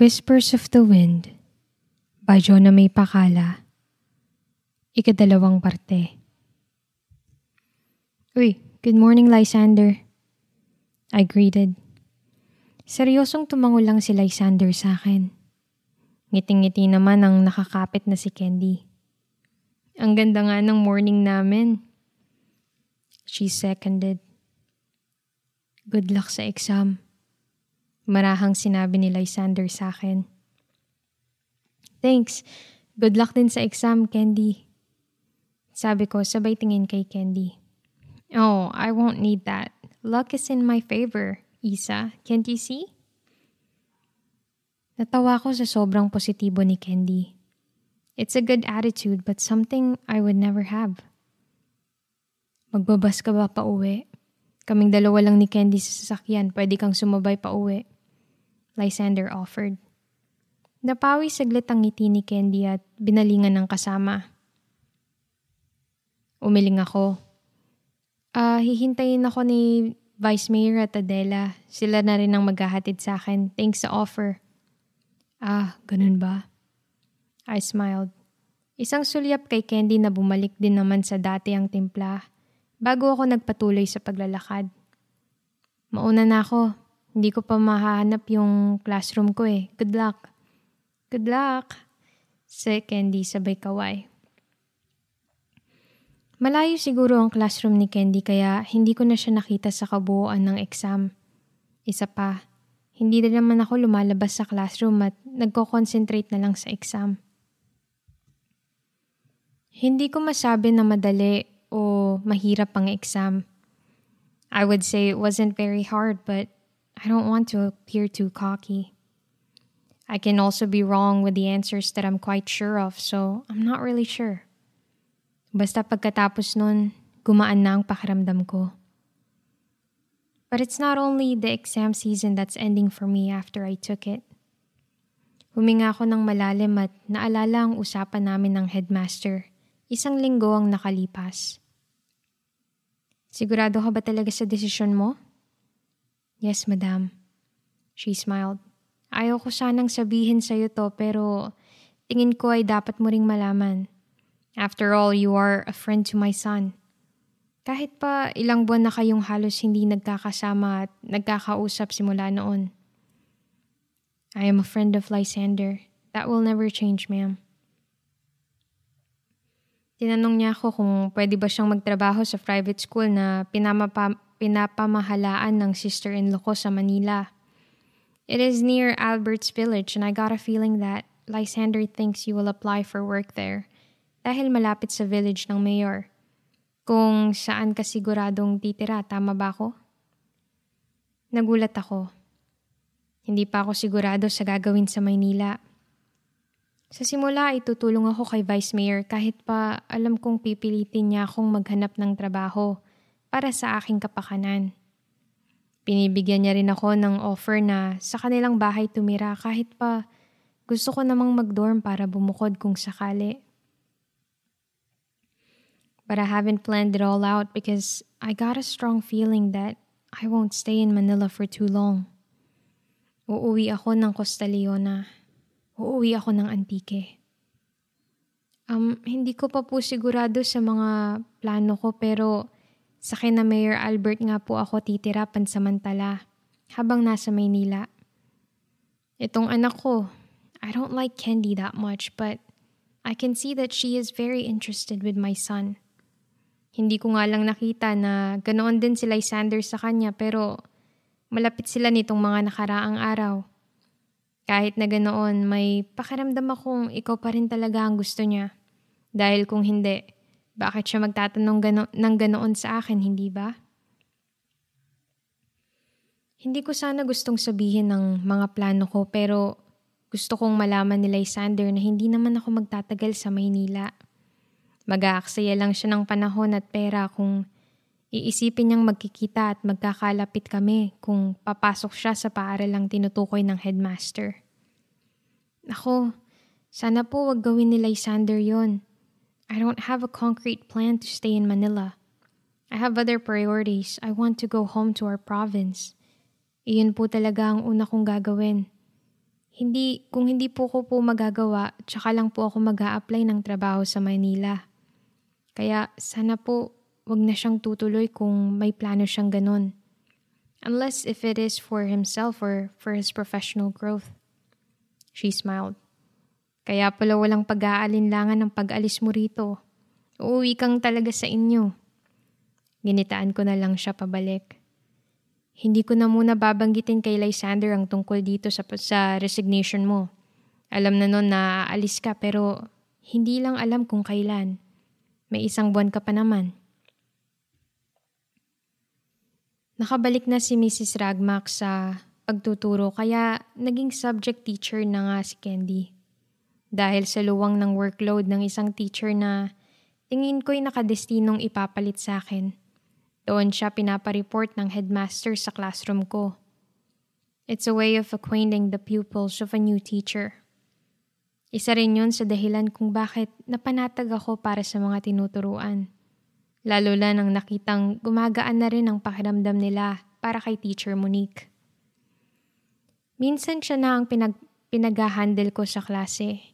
Whispers of the Wind by Jonah May Pakala Ikadalawang parte Uy, good morning Lysander. I greeted. Seryosong tumango lang si Lysander sa akin. Ngiting-ngiti naman ang nakakapit na si Candy. Ang ganda nga ng morning namin. She seconded. Good luck sa exam. Marahang sinabi ni Lysander sa akin. Thanks. Good luck din sa exam, Candy. Sabi ko sabay tingin kay Candy. Oh, I won't need that. Luck is in my favor, Isa. Can't you see? Natawa ko sa sobrang positibo ni Candy. It's a good attitude but something I would never have. Magbabas ka ba pa uwi? Kaming dalawa lang ni Candy sa sasakyan, pwede kang sumabay pa uwi. Lysander offered. Napawi saglit ang ngiti ni Candy at binalingan ng kasama. Umiling ako. Ah, uh, hihintayin ako ni Vice Mayor at Adela. Sila na rin ang maghahatid sa akin. Thanks sa offer. Ah, ganun ba? I smiled. Isang sulyap kay Candy na bumalik din naman sa dati ang timpla bago ako nagpatuloy sa paglalakad. Mauna na ako. Hindi ko pa mahahanap yung classroom ko eh. Good luck. Good luck. Say Candy sabay kaway. Malayo siguro ang classroom ni Candy kaya hindi ko na siya nakita sa kabuuan ng exam. Isa pa, hindi na naman ako lumalabas sa classroom at nagko-concentrate na lang sa exam. Hindi ko masabi na madali o mahirap ang exam. I would say it wasn't very hard but I don't want to appear too cocky. I can also be wrong with the answers that I'm quite sure of, so I'm not really sure. Basta pagkatapos nun, gumaan na ang pakiramdam ko. But it's not only the exam season that's ending for me after I took it. Huminga ako ng malalim at naalala ang usapan namin ng headmaster. Isang linggo ang nakalipas. Sigurado ka ba talaga sa desisyon mo? Yes, madam. She smiled. Ayaw ko sanang sabihin sa iyo to pero tingin ko ay dapat mo ring malaman. After all, you are a friend to my son. Kahit pa ilang buwan na kayong halos hindi nagkakasama at nagkakausap simula noon. I am a friend of Lysander. That will never change, ma'am. Tinanong niya ako kung pwede ba siyang magtrabaho sa private school na pinamapa pinapamahalaan ng sister-in-law ko sa Manila. It is near Albert's Village and I got a feeling that Lysander thinks you will apply for work there dahil malapit sa village ng mayor. Kung saan ka siguradong titira, tama ba ako? Nagulat ako. Hindi pa ako sigurado sa gagawin sa Maynila. Sa simula ay tutulong ako kay Vice Mayor kahit pa alam kong pipilitin niya akong maghanap ng trabaho para sa aking kapakanan. Pinibigyan niya rin ako ng offer na sa kanilang bahay tumira kahit pa gusto ko namang mag-dorm para bumukod kung sakali. But I haven't planned it all out because I got a strong feeling that I won't stay in Manila for too long. Uuwi ako ng Costa Leona. Uuwi ako ng Antique. Um, hindi ko pa po sigurado sa mga plano ko pero sa kina Mayor Albert nga po ako titira pansamantala habang nasa Maynila. Itong anak ko, I don't like Candy that much but I can see that she is very interested with my son. Hindi ko nga lang nakita na ganoon din si Lysander sa kanya pero malapit sila nitong mga nakaraang araw. Kahit na ganoon, may pakiramdam akong ikaw pa rin talaga ang gusto niya. Dahil kung hindi, bakit siya magtatanong gano- ng ganoon sa akin, hindi ba? Hindi ko sana gustong sabihin ng mga plano ko pero gusto kong malaman ni Lysander na hindi naman ako magtatagal sa Maynila. Mag-aaksaya lang siya ng panahon at pera kung iisipin niyang magkikita at magkakalapit kami kung papasok siya sa paaralang tinutukoy ng headmaster. Ako, sana po wag gawin ni Lysander yon. I don't have a concrete plan to stay in Manila. I have other priorities. I want to go home to our province. Iyon po talaga ang una kong gagawin. Hindi, kung hindi po ko po magagawa, tsaka lang po ako mag apply ng trabaho sa Manila. Kaya sana po wag na siyang tutuloy kung may plano siyang ganun. Unless if it is for himself or for his professional growth. She smiled. Kaya pala walang pag-aalinlangan ng pag-alis mo rito. Uuwi kang talaga sa inyo. Ginitaan ko na lang siya pabalik. Hindi ko na muna babanggitin kay Lysander ang tungkol dito sa, sa resignation mo. Alam na nun na aalis ka pero hindi lang alam kung kailan. May isang buwan ka pa naman. Nakabalik na si Mrs. Ragmack sa pagtuturo kaya naging subject teacher na nga si Candy. Dahil sa luwang ng workload ng isang teacher na tingin ko'y nakadestinong ipapalit sa akin. Doon siya pinapareport ng headmaster sa classroom ko. It's a way of acquainting the pupils of a new teacher. Isa rin yun sa dahilan kung bakit napanatag ako para sa mga tinuturuan. Lalo na nang nakitang gumagaan na rin ang pakiramdam nila para kay Teacher Monique. Minsan siya na ang pinag pinag-handle ko sa klase.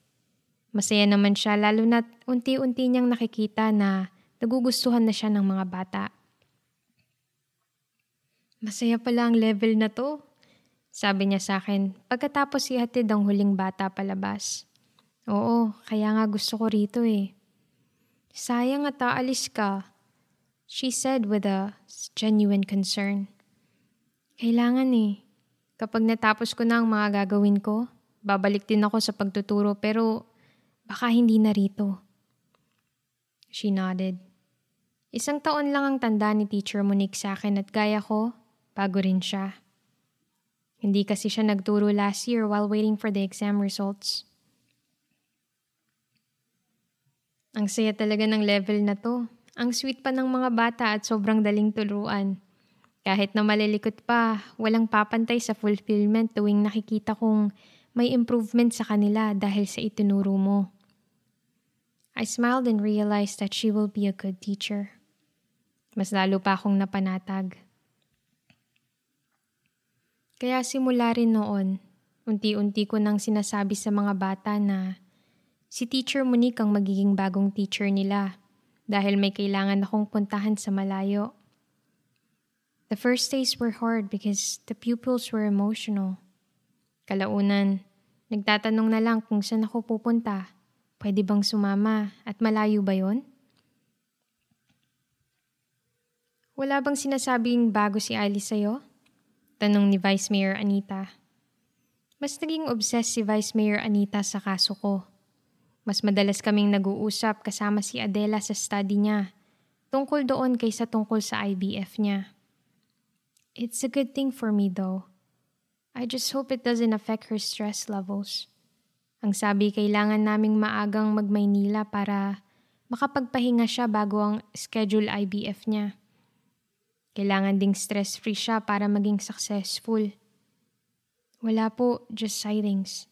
Masaya naman siya lalo na unti-unti niyang nakikita na nagugustuhan na siya ng mga bata. Masaya pala ang level na to, sabi niya sa akin pagkatapos ihatid ang huling bata palabas. Oo, kaya nga gusto ko rito eh. Sayang at aalis ka. She said with a genuine concern. Kailangan eh. Kapag natapos ko na ang mga gagawin ko, babalik din ako sa pagtuturo pero baka hindi na rito. She nodded. Isang taon lang ang tanda ni Teacher Monique sa akin at gaya ko, bago rin siya. Hindi kasi siya nagturo last year while waiting for the exam results. Ang saya talaga ng level na to. Ang sweet pa ng mga bata at sobrang daling tuluan. Kahit na malilikot pa, walang papantay sa fulfillment tuwing nakikita kong may improvement sa kanila dahil sa itinuro mo. I smiled and realized that she will be a good teacher. Mas lalo pa akong napanatag. Kaya simula rin noon, unti-unti ko nang sinasabi sa mga bata na si Teacher Monique ang magiging bagong teacher nila dahil may kailangan akong puntahan sa malayo. The first days were hard because the pupils were emotional. Kalaunan, nagtatanong na lang kung saan ako pupunta. Pwede bang sumama at malayo ba yon? Wala bang sinasabing bago si Alice sa'yo? Tanong ni Vice Mayor Anita. Mas naging obsessed si Vice Mayor Anita sa kaso ko. Mas madalas kaming nag-uusap kasama si Adela sa study niya, tungkol doon kaysa tungkol sa IVF niya. It's a good thing for me though. I just hope it doesn't affect her stress levels. Ang sabi, kailangan naming maagang mag-Maynila para makapagpahinga siya bago ang schedule IVF niya. Kailangan ding stress-free siya para maging successful. Wala po, just sightings.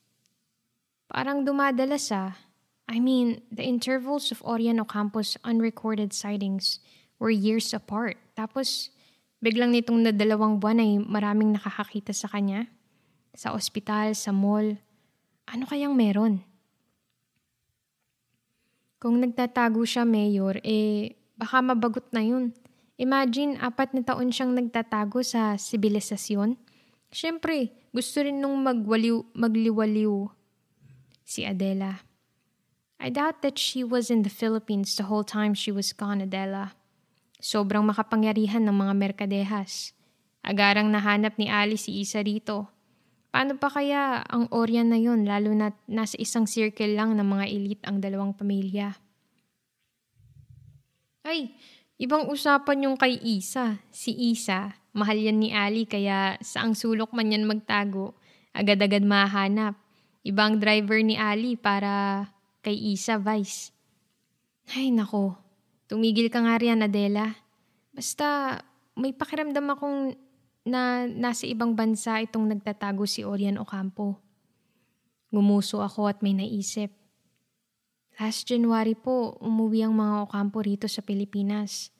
Parang dumadalas ah. I mean, the intervals of Orion Ocampo's unrecorded sightings were years apart. Tapos, biglang nitong na dalawang buwan ay maraming nakakakita sa kanya. Sa ospital, sa mall. Ano kayang meron? Kung nagtatago siya, Mayor, eh, baka mabagot na yun. Imagine, apat na taon siyang nagtatago sa sibilisasyon. Siyempre, gusto rin nung magwaliw, magliwaliw si Adela. I doubt that she was in the Philippines the whole time she was gone, Adela. Sobrang makapangyarihan ng mga merkadehas. Agarang nahanap ni Ali si Isa rito. Paano pa kaya ang Orion na yun lalo na nasa isang circle lang ng mga elite ang dalawang pamilya? Ay, ibang usapan yung kay Isa. Si Isa, mahal yan ni Ali kaya saang sulok man yan magtago, agad-agad mahanap. Ibang driver ni Ali para kay Isa Vice. Ay nako, tumigil ka nga riyan Adela. Basta may pakiramdam akong na nasa ibang bansa itong nagtatago si Orion Ocampo. Gumuso ako at may naisip. Last January po, umuwi ang mga Ocampo rito sa Pilipinas.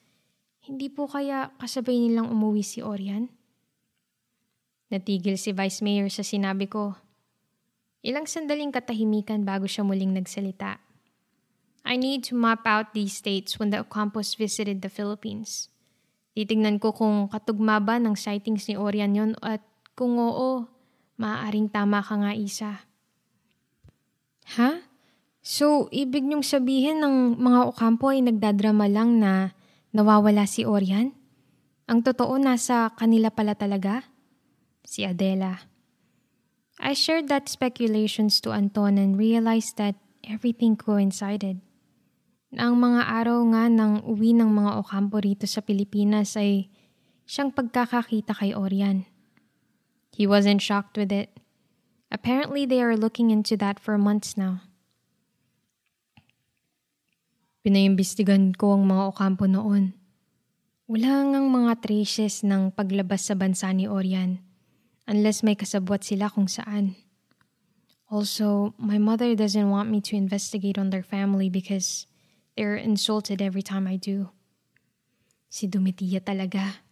Hindi po kaya kasabay nilang umuwi si Orion? Natigil si Vice Mayor sa sinabi ko. Ilang sandaling katahimikan bago siya muling nagsalita. I need to map out these states when the Ocampos visited the Philippines. Titignan ko kung katugma ba ng sightings ni Orion yon at kung oo, maaaring tama ka nga isa. Ha? So, ibig niyong sabihin ng mga Ocampo ay nagdadrama lang na nawawala si Orion? Ang totoo nasa kanila pala talaga? Si Adela. I shared that speculations to Anton and realized that everything coincided. Ang mga araw nga ng uwi ng mga Ocampo rito sa Pilipinas ay siyang pagkakakita kay Orian. He wasn't shocked with it. Apparently they are looking into that for months now. Pinaimbestigan ko ang mga Ocampo noon. Wala ngang mga traces ng paglabas sa bansa ni Orian unless may kasabwat sila kung saan. Also, my mother doesn't want me to investigate on their family because they're insulted every time I do. Si Dumitiya talaga.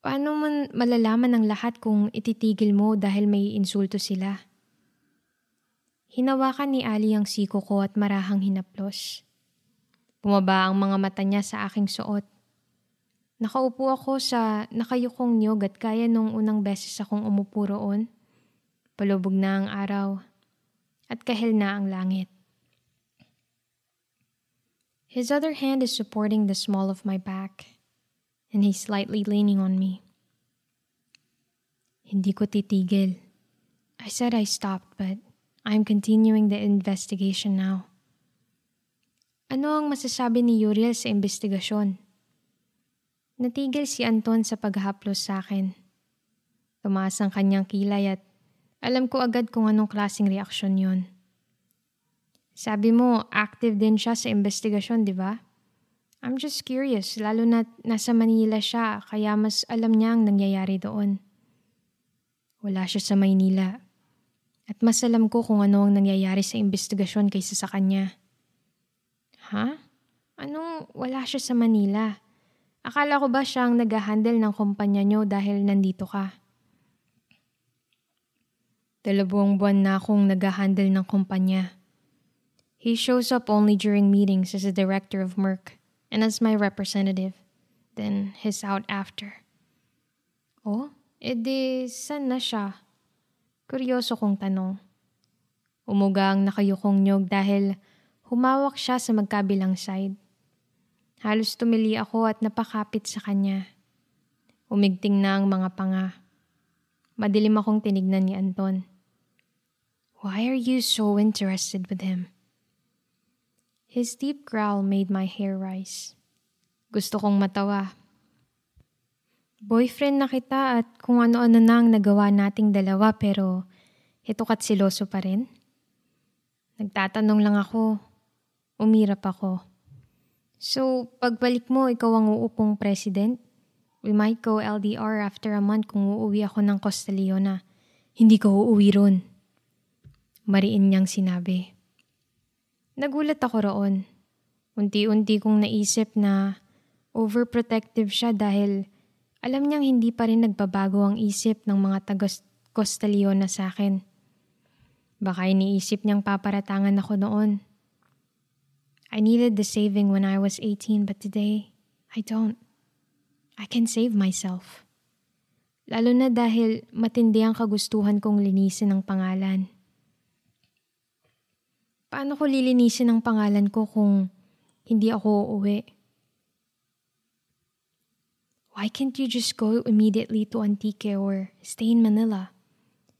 Paano man malalaman ng lahat kung ititigil mo dahil may insulto sila? Hinawakan ni Ali ang siko ko at marahang hinaplos. Bumaba ang mga mata niya sa aking suot. Nakaupo ako sa nakayukong niyog at kaya nung unang beses akong umupo roon. Palubog na ang araw at kahil na ang langit. His other hand is supporting the small of my back and he's slightly leaning on me. Hindi ko titigil. I said I stopped but I'm continuing the investigation now. Ano ang masasabi ni Uriel sa investigasyon? Natigil si Anton sa paghaplos sa akin. Tumaas ang kanyang kilay at alam ko agad kung anong klaseng reaksyon yon. Sabi mo, active din siya sa investigasyon, di ba? I'm just curious, lalo na nasa Manila siya, kaya mas alam niya ang nangyayari doon. Wala siya sa Maynila. At mas alam ko kung ano ang nangyayari sa investigasyon kaysa sa kanya. Ha? Anong wala siya sa Manila? Akala ko ba siyang nag-handle ng kumpanya nyo dahil nandito ka? Dalawang buwan na akong nag-handle ng kumpanya. He shows up only during meetings as a director of Merck and as my representative. Then he's out after. Oh, edi saan na siya? Kuryoso kong tanong. Umuga ang nakayukong nyog dahil humawak siya sa magkabilang side. Halos tumili ako at napakapit sa kanya. Umigting na ang mga panga. Madilim akong tinignan ni Anton. Why are you so interested with him? His deep growl made my hair rise. Gusto kong matawa. Boyfriend na kita at kung ano-ano na ang nagawa nating dalawa pero ito kat siloso pa rin. Nagtatanong lang ako. Umirap ako. So, pagbalik mo, ikaw ang uupong president? We might go LDR after a month kung uuwi ako ng Costa Leona. Hindi ka uuwi ron. Mariin niyang sinabi. Nagulat ako roon. Unti-unti kong naisip na overprotective siya dahil alam niyang hindi pa rin nagbabago ang isip ng mga taga Costa Leona sa akin. Baka iniisip niyang paparatangan ako noon. I needed the saving when I was 18, but today, I don't. I can save myself. Lalo na dahil matindi ang kagustuhan kong linisin ang pangalan. Paano ko lilinisin ang pangalan ko kung hindi ako uuwi? Why can't you just go immediately to Antique or stay in Manila?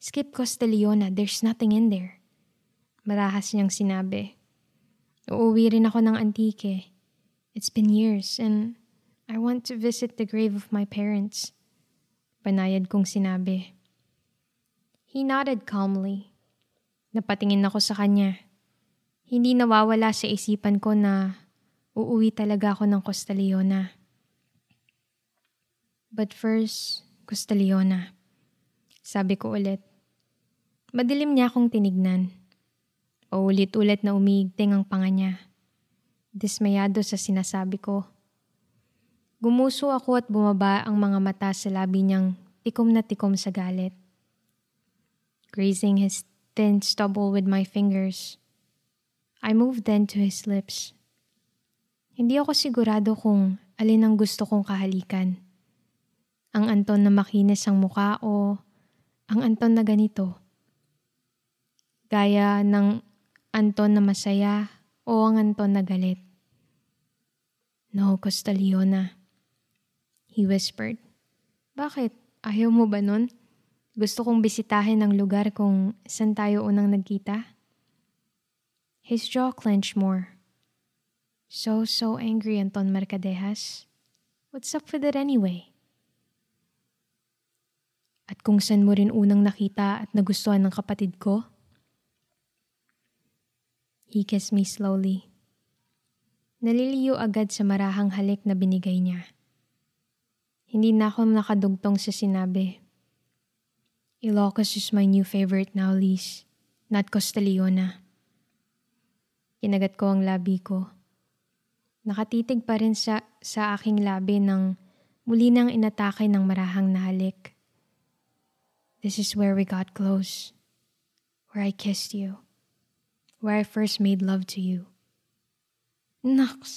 Skip Costa Leona, there's nothing in there. Marahas niyang sinabi. Uuwi rin ako ng Antique. It's been years and I want to visit the grave of my parents. Panayad kong sinabi. He nodded calmly. Napatingin ako sa kanya. Hindi nawawala sa isipan ko na uuwi talaga ako ng Costa Leona. But first, Costa Leona. Sabi ko ulit. Madilim niya akong tinignan. Paulit-ulit na umiigting ang panga niya. Dismayado sa sinasabi ko. Gumuso ako at bumaba ang mga mata sa labi niyang tikom na tikom sa galit. grazing his thin stubble with my fingers. I moved then to his lips. Hindi ako sigurado kung alin ang gusto kong kahalikan. Ang Anton na makinis ang muka o ang Anton na ganito. Gaya ng Anton na masaya o ang Anton na galit. No, Costa Leona. He whispered. Bakit? Ayaw mo ba nun? Gusto kong bisitahin ang lugar kung saan tayo unang nagkita? His jaw clenched more. So, so angry, Anton Mercadejas. What's up with it anyway? At kung saan mo rin unang nakita at nagustuhan ng kapatid ko? He kissed me slowly. Naliliyo agad sa marahang halik na binigay niya. Hindi na ako nakadugtong sa sinabi. Ilocos is my new favorite now, Liz. Not Costa Leona. Kinagat ko ang labi ko. Nakatitig pa rin sa, sa aking labi nang muli nang inatake ng marahang na halik. This is where we got close. Where I kissed you. Where I first made love to you. Naks!